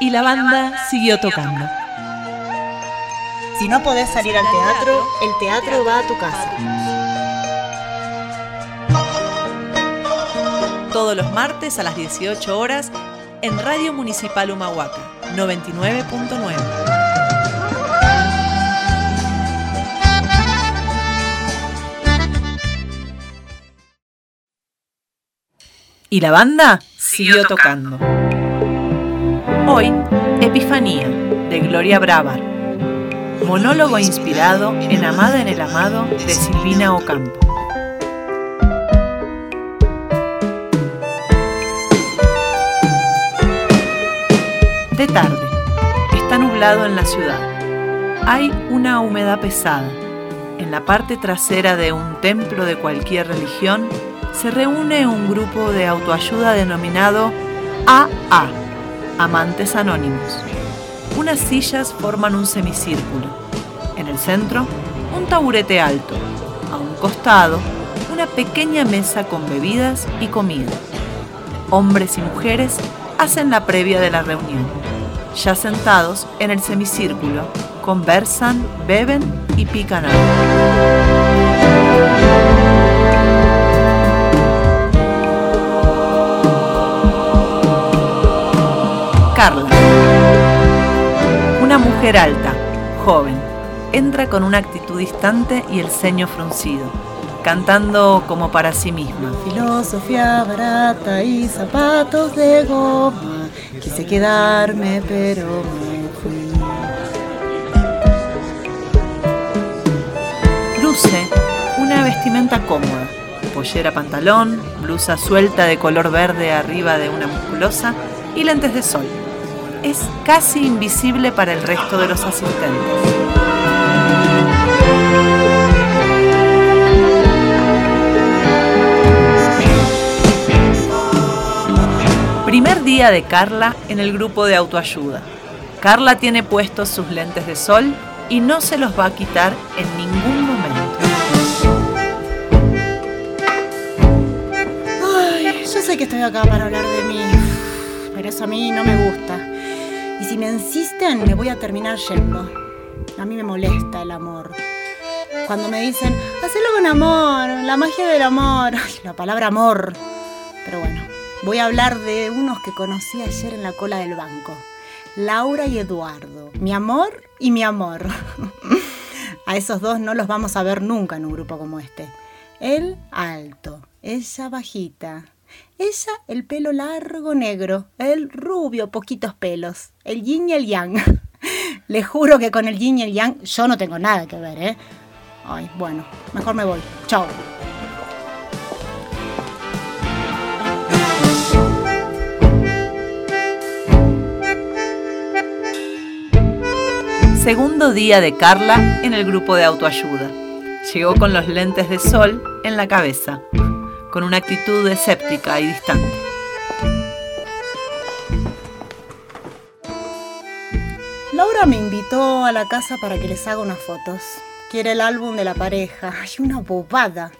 y la banda siguió tocando. Si no podés salir al teatro, el teatro va a tu casa. Todos los martes a las 18 horas en Radio Municipal Humahuaca 99.9. Y la banda siguió tocando. Hoy, Epifanía, de Gloria Bravar. Monólogo inspirado en Amada en el Amado de Silvina Ocampo. De tarde. Está nublado en la ciudad. Hay una humedad pesada. En la parte trasera de un templo de cualquier religión se reúne un grupo de autoayuda denominado AA, Amantes Anónimos. Unas sillas forman un semicírculo. En el centro, un taburete alto. A un costado, una pequeña mesa con bebidas y comida. Hombres y mujeres hacen la previa de la reunión. Ya sentados en el semicírculo, conversan, beben y pican algo. Carla. Una mujer alta, joven, entra con una actitud distante y el ceño fruncido, cantando como para sí misma. Filosofía barata y zapatos de goma. Quise quedarme, pero me fui. Luce una vestimenta cómoda, pollera pantalón, blusa suelta de color verde arriba de una musculosa y lentes de sol. Es casi invisible para el resto de los asistentes. Primer día de Carla en el grupo de autoayuda. Carla tiene puestos sus lentes de sol y no se los va a quitar en ningún momento. Ay, yo sé que estoy acá para hablar de mí, pero eso a mí no me gusta. Y si me insisten, me voy a terminar yendo. A mí me molesta el amor. Cuando me dicen, hacelo con amor, la magia del amor. La palabra amor. Pero bueno, voy a hablar de unos que conocí ayer en la cola del banco. Laura y Eduardo. Mi amor y mi amor. a esos dos no los vamos a ver nunca en un grupo como este. Él alto, ella bajita. Ella el pelo largo negro, él rubio, poquitos pelos. El yin y el yang. Le juro que con el yin y el yang yo no tengo nada que ver, ¿eh? Ay, bueno, mejor me voy. Chao. Segundo día de Carla en el grupo de autoayuda. Llegó con los lentes de sol en la cabeza, con una actitud escéptica y distante. Laura me invitó a la casa para que les haga unas fotos. Quiere el álbum de la pareja. Ay, una bobada.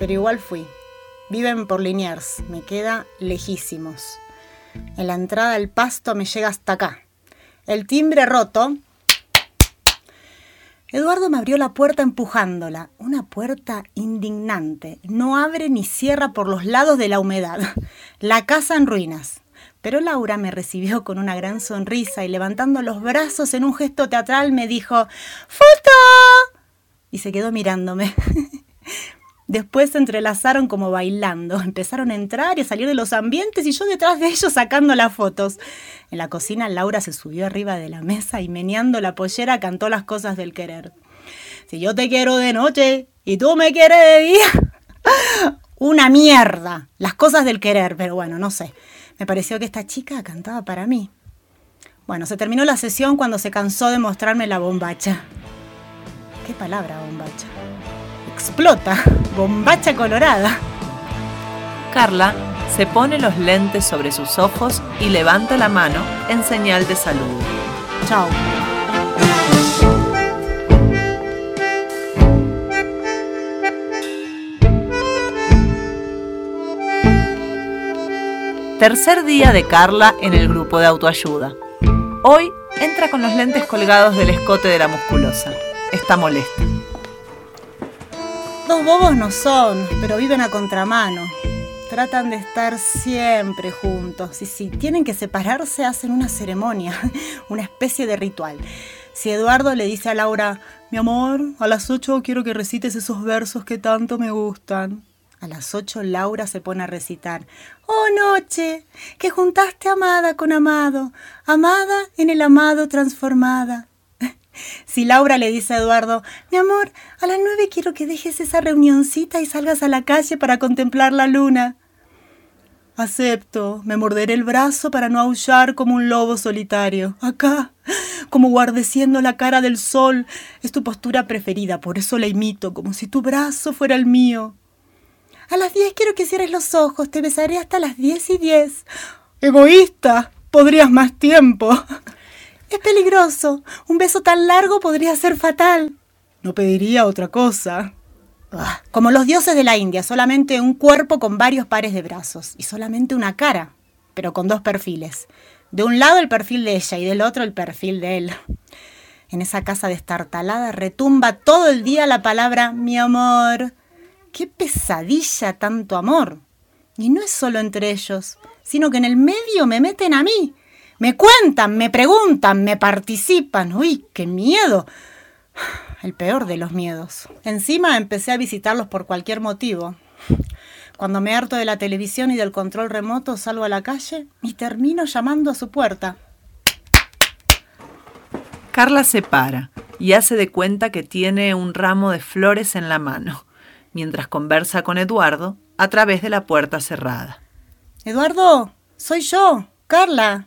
Pero igual fui. Viven por Liniers. Me queda lejísimos. En la entrada el pasto me llega hasta acá. El timbre roto. Eduardo me abrió la puerta empujándola. Una puerta indignante. No abre ni cierra por los lados de la humedad. La casa en ruinas. Pero Laura me recibió con una gran sonrisa y levantando los brazos en un gesto teatral me dijo ¡Foto! Y se quedó mirándome. Después se entrelazaron como bailando. Empezaron a entrar y a salir de los ambientes y yo detrás de ellos sacando las fotos. En la cocina Laura se subió arriba de la mesa y meneando la pollera cantó las cosas del querer. Si yo te quiero de noche y tú me quieres de día. Una mierda. Las cosas del querer, pero bueno, no sé. Me pareció que esta chica cantaba para mí. Bueno, se terminó la sesión cuando se cansó de mostrarme la bombacha. ¿Qué palabra bombacha? Explota, bombacha colorada. Carla se pone los lentes sobre sus ojos y levanta la mano en señal de saludo. Chao. Tercer día de Carla en el grupo de autoayuda. Hoy entra con los lentes colgados del escote de la musculosa. Está molesta. Dos bobos no son, pero viven a contramano. Tratan de estar siempre juntos y si tienen que separarse hacen una ceremonia, una especie de ritual. Si Eduardo le dice a Laura, mi amor, a las ocho quiero que recites esos versos que tanto me gustan. A las ocho Laura se pone a recitar. Oh noche, que juntaste amada con amado, amada en el amado transformada. Si Laura le dice a Eduardo, mi amor, a las nueve quiero que dejes esa reunioncita y salgas a la calle para contemplar la luna. Acepto, me morderé el brazo para no aullar como un lobo solitario. Acá, como guardeciendo la cara del sol, es tu postura preferida, por eso la imito, como si tu brazo fuera el mío. A las diez quiero que cierres los ojos, te besaré hasta las diez y diez. Egoísta, podrías más tiempo. Es peligroso. Un beso tan largo podría ser fatal. No pediría otra cosa. Ah, como los dioses de la India, solamente un cuerpo con varios pares de brazos y solamente una cara, pero con dos perfiles. De un lado el perfil de ella y del otro el perfil de él. En esa casa destartalada retumba todo el día la palabra mi amor. Qué pesadilla tanto amor. Y no es solo entre ellos, sino que en el medio me meten a mí. Me cuentan, me preguntan, me participan. Uy, qué miedo. El peor de los miedos. Encima empecé a visitarlos por cualquier motivo. Cuando me harto de la televisión y del control remoto, salgo a la calle y termino llamando a su puerta. Carla se para y hace de cuenta que tiene un ramo de flores en la mano, mientras conversa con Eduardo a través de la puerta cerrada. Eduardo, soy yo, Carla.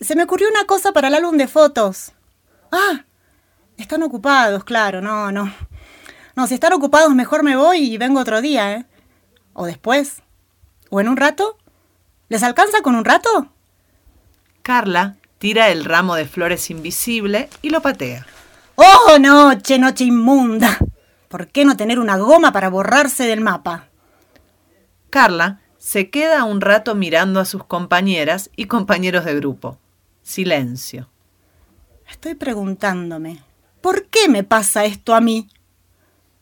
Se me ocurrió una cosa para el álbum de fotos. Ah, están ocupados, claro, no, no. No, si están ocupados mejor me voy y vengo otro día, ¿eh? O después. O en un rato. ¿Les alcanza con un rato? Carla tira el ramo de flores invisible y lo patea. ¡Oh, noche, noche inmunda! ¿Por qué no tener una goma para borrarse del mapa? Carla se queda un rato mirando a sus compañeras y compañeros de grupo. Silencio. Estoy preguntándome, ¿por qué me pasa esto a mí?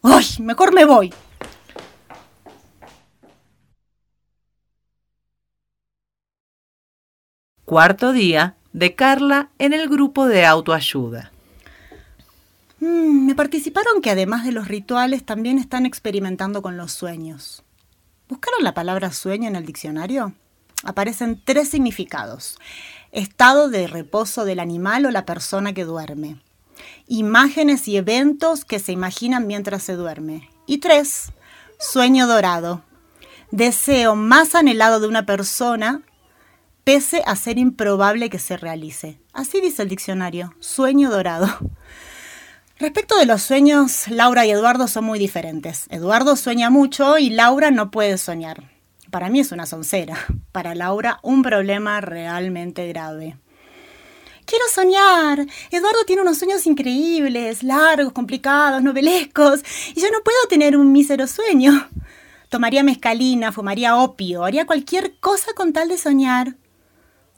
¡Ay! Mejor me voy. Cuarto día de Carla en el grupo de autoayuda. Mm, me participaron que además de los rituales también están experimentando con los sueños. ¿Buscaron la palabra sueño en el diccionario? Aparecen tres significados estado de reposo del animal o la persona que duerme. Imágenes y eventos que se imaginan mientras se duerme. Y tres, sueño dorado. Deseo más anhelado de una persona pese a ser improbable que se realice. Así dice el diccionario, sueño dorado. Respecto de los sueños, Laura y Eduardo son muy diferentes. Eduardo sueña mucho y Laura no puede soñar. Para mí es una soncera. Para Laura, un problema realmente grave. Quiero soñar. Eduardo tiene unos sueños increíbles, largos, complicados, novelescos, y yo no puedo tener un mísero sueño. Tomaría mezcalina, fumaría opio, haría cualquier cosa con tal de soñar.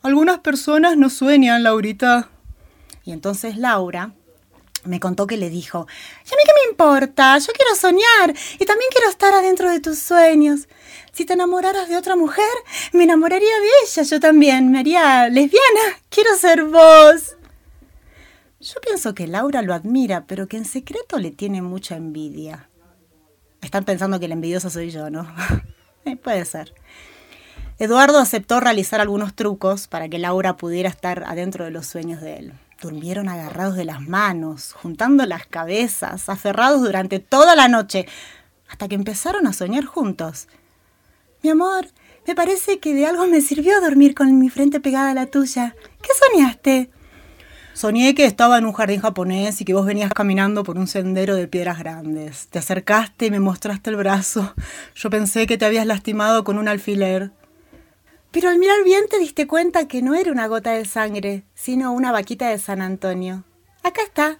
Algunas personas no sueñan, Laurita. Y entonces Laura me contó que le dijo, ¿y a mí qué me importa? Yo quiero soñar y también quiero estar adentro de tus sueños. Si te enamoraras de otra mujer, me enamoraría de ella yo también, me haría lesbiana. Quiero ser vos. Yo pienso que Laura lo admira, pero que en secreto le tiene mucha envidia. Están pensando que la envidiosa soy yo, ¿no? Eh, puede ser. Eduardo aceptó realizar algunos trucos para que Laura pudiera estar adentro de los sueños de él. Durmieron agarrados de las manos, juntando las cabezas, aferrados durante toda la noche, hasta que empezaron a soñar juntos. Mi amor, me parece que de algo me sirvió dormir con mi frente pegada a la tuya. ¿Qué soñaste? Soñé que estaba en un jardín japonés y que vos venías caminando por un sendero de piedras grandes. Te acercaste y me mostraste el brazo. Yo pensé que te habías lastimado con un alfiler. Pero al mirar bien te diste cuenta que no era una gota de sangre, sino una vaquita de San Antonio. Acá está.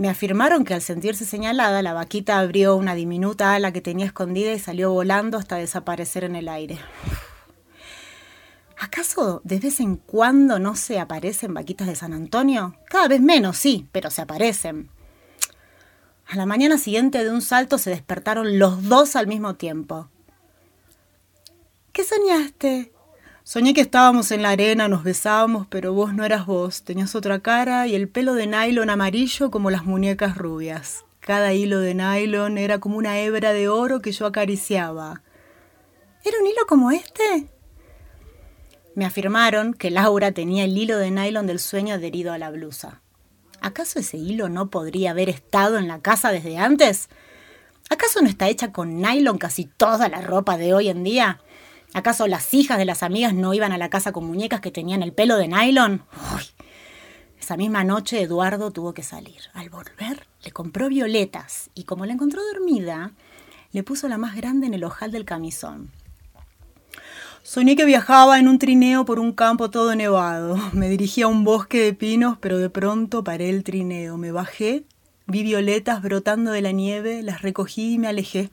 Me afirmaron que al sentirse señalada, la vaquita abrió una diminuta ala que tenía escondida y salió volando hasta desaparecer en el aire. ¿Acaso de vez en cuando no se aparecen vaquitas de San Antonio? Cada vez menos, sí, pero se aparecen. A la mañana siguiente de un salto se despertaron los dos al mismo tiempo. ¿Qué soñaste? Soñé que estábamos en la arena, nos besábamos, pero vos no eras vos. Tenías otra cara y el pelo de nylon amarillo como las muñecas rubias. Cada hilo de nylon era como una hebra de oro que yo acariciaba. ¿Era un hilo como este? Me afirmaron que Laura tenía el hilo de nylon del sueño adherido a la blusa. ¿Acaso ese hilo no podría haber estado en la casa desde antes? ¿Acaso no está hecha con nylon casi toda la ropa de hoy en día? ¿Acaso las hijas de las amigas no iban a la casa con muñecas que tenían el pelo de nylon? Esa misma noche Eduardo tuvo que salir. Al volver, le compró violetas y como la encontró dormida, le puso la más grande en el ojal del camisón. Soñé que viajaba en un trineo por un campo todo nevado. Me dirigía a un bosque de pinos, pero de pronto paré el trineo. Me bajé, vi violetas brotando de la nieve, las recogí y me alejé,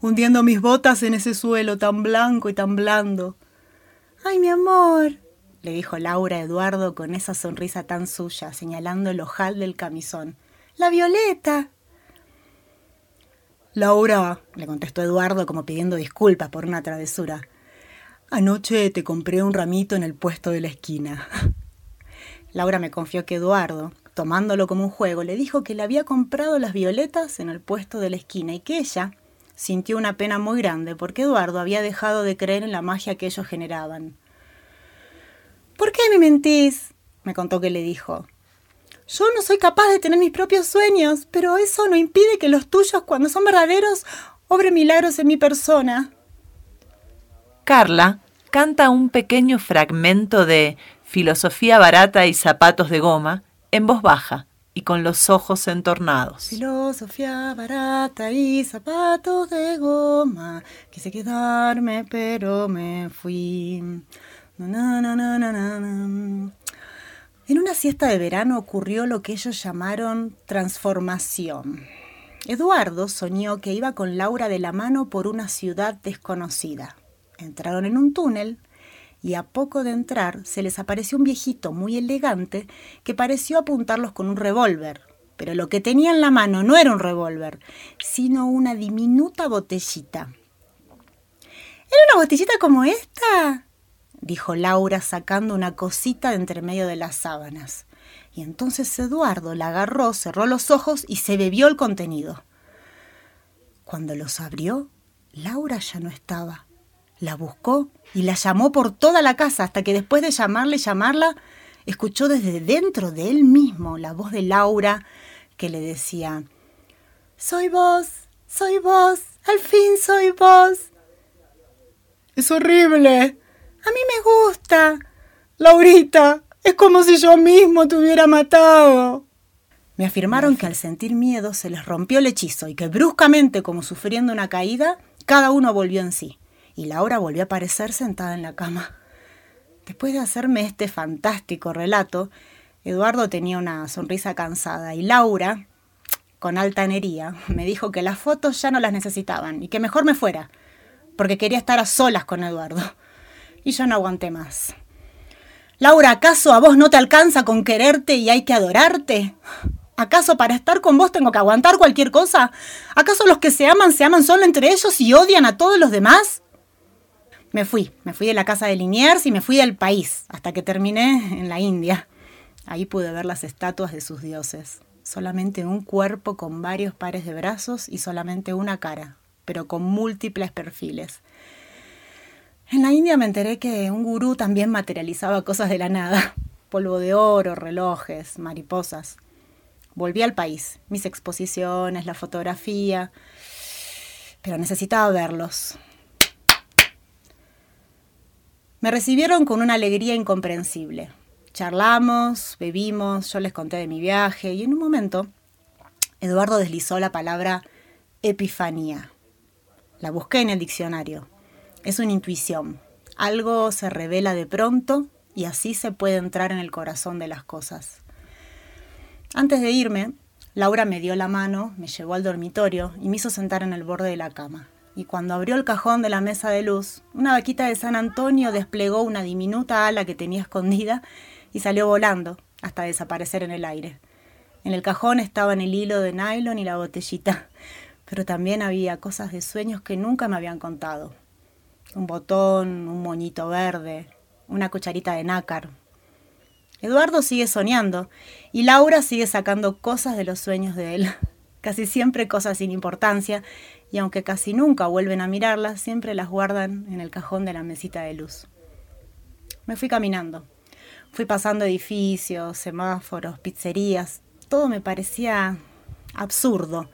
hundiendo mis botas en ese suelo tan blanco y tan blando. ¡Ay, mi amor! le dijo Laura a Eduardo con esa sonrisa tan suya, señalando el ojal del camisón. ¡La violeta! Laura, le contestó Eduardo como pidiendo disculpas por una travesura. Anoche te compré un ramito en el puesto de la esquina. Laura me confió que Eduardo, tomándolo como un juego, le dijo que le había comprado las violetas en el puesto de la esquina y que ella sintió una pena muy grande porque Eduardo había dejado de creer en la magia que ellos generaban. ¿Por qué me mentís? me contó que le dijo. Yo no soy capaz de tener mis propios sueños, pero eso no impide que los tuyos, cuando son verdaderos, obren milagros en mi persona. Carla canta un pequeño fragmento de Filosofía barata y zapatos de goma en voz baja y con los ojos entornados. Filosofía barata y zapatos de goma, quise quedarme pero me fui. en una siesta de verano ocurrió lo que ellos llamaron transformación. Eduardo soñó que iba con Laura de la mano por una ciudad desconocida. Entraron en un túnel y a poco de entrar se les apareció un viejito muy elegante que pareció apuntarlos con un revólver. Pero lo que tenía en la mano no era un revólver, sino una diminuta botellita. ¿Era una botellita como esta? dijo Laura sacando una cosita de entre medio de las sábanas. Y entonces Eduardo la agarró, cerró los ojos y se bebió el contenido. Cuando los abrió, Laura ya no estaba. La buscó y la llamó por toda la casa hasta que después de llamarle y llamarla, escuchó desde dentro de él mismo la voz de Laura que le decía, Soy vos, soy vos, al fin soy vos. Es horrible. A mí me gusta. Laurita, es como si yo mismo te hubiera matado. Me afirmaron que al sentir miedo se les rompió el hechizo y que bruscamente, como sufriendo una caída, cada uno volvió en sí y Laura volvió a aparecer sentada en la cama. Después de hacerme este fantástico relato, Eduardo tenía una sonrisa cansada y Laura, con altanería, me dijo que las fotos ya no las necesitaban y que mejor me fuera, porque quería estar a solas con Eduardo. Y yo no aguanté más. Laura, ¿acaso a vos no te alcanza con quererte y hay que adorarte? ¿Acaso para estar con vos tengo que aguantar cualquier cosa? ¿Acaso los que se aman se aman solo entre ellos y odian a todos los demás? Me fui, me fui de la casa de Liniers y me fui del país, hasta que terminé en la India. Ahí pude ver las estatuas de sus dioses. Solamente un cuerpo con varios pares de brazos y solamente una cara, pero con múltiples perfiles. En la India me enteré que un gurú también materializaba cosas de la nada. Polvo de oro, relojes, mariposas. Volví al país, mis exposiciones, la fotografía, pero necesitaba verlos, me recibieron con una alegría incomprensible. Charlamos, bebimos, yo les conté de mi viaje y en un momento Eduardo deslizó la palabra epifanía. La busqué en el diccionario. Es una intuición. Algo se revela de pronto y así se puede entrar en el corazón de las cosas. Antes de irme, Laura me dio la mano, me llevó al dormitorio y me hizo sentar en el borde de la cama. Y cuando abrió el cajón de la mesa de luz, una vaquita de San Antonio desplegó una diminuta ala que tenía escondida y salió volando hasta desaparecer en el aire. En el cajón estaban el hilo de nylon y la botellita, pero también había cosas de sueños que nunca me habían contado. Un botón, un moñito verde, una cucharita de nácar. Eduardo sigue soñando y Laura sigue sacando cosas de los sueños de él, casi siempre cosas sin importancia, y aunque casi nunca vuelven a mirarlas, siempre las guardan en el cajón de la mesita de luz. Me fui caminando. Fui pasando edificios, semáforos, pizzerías. Todo me parecía absurdo.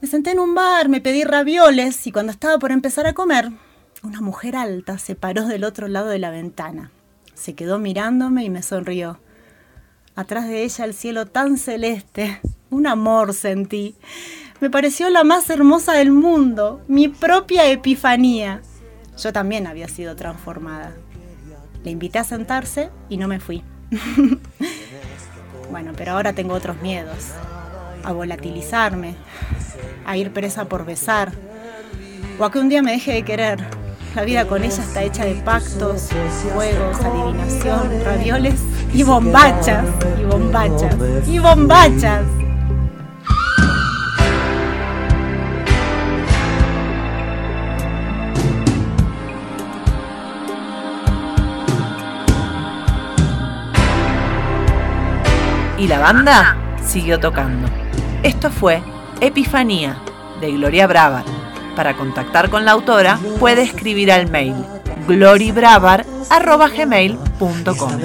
Me senté en un bar, me pedí ravioles y cuando estaba por empezar a comer, una mujer alta se paró del otro lado de la ventana. Se quedó mirándome y me sonrió. Atrás de ella el cielo tan celeste. Un amor sentí me pareció la más hermosa del mundo, mi propia epifanía. Yo también había sido transformada. Le invité a sentarse y no me fui. bueno, pero ahora tengo otros miedos. A volatilizarme, a ir presa por besar, o a que un día me deje de querer. La vida con ella está hecha de pactos, juegos, adivinación, ravioles y bombachas, y bombachas, y bombachas. y la banda siguió tocando. Esto fue Epifanía de Gloria Bravar. Para contactar con la autora puede escribir al mail gloribravar.gmail.com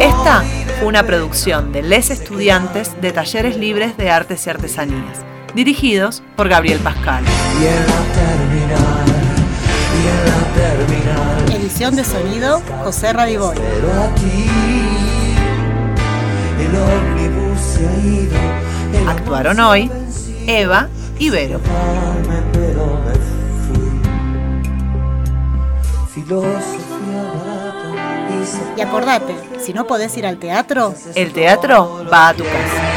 Esta fue una producción de Les Estudiantes de Talleres Libres de Artes y Artesanías, dirigidos por Gabriel Pascal. Edición de sonido, José Radiboy. Actuaron hoy Eva y Vero. Y acordate, si no podés ir al teatro, el teatro va a tu casa.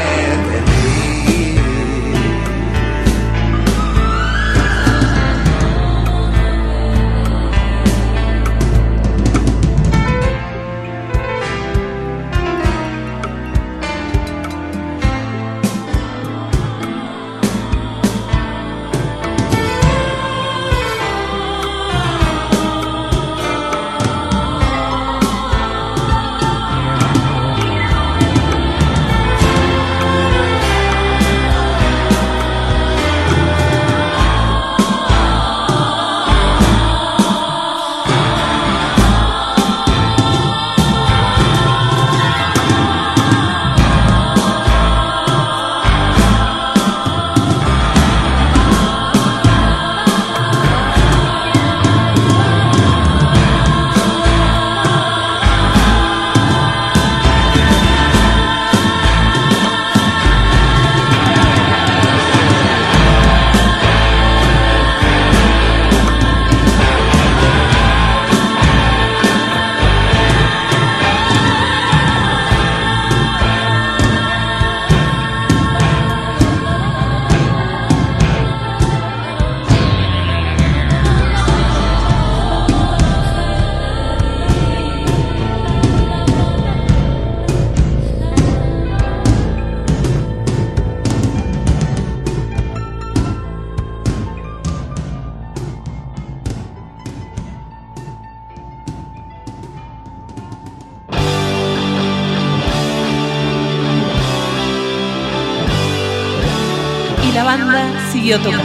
Siguió tocando.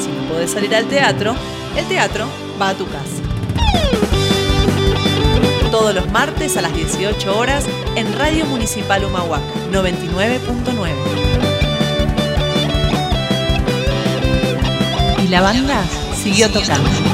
Si no podés salir al teatro, el teatro va a tu casa. Todos los martes a las 18 horas en Radio Municipal Humahuaca 99.9. Y la banda siguió tocando.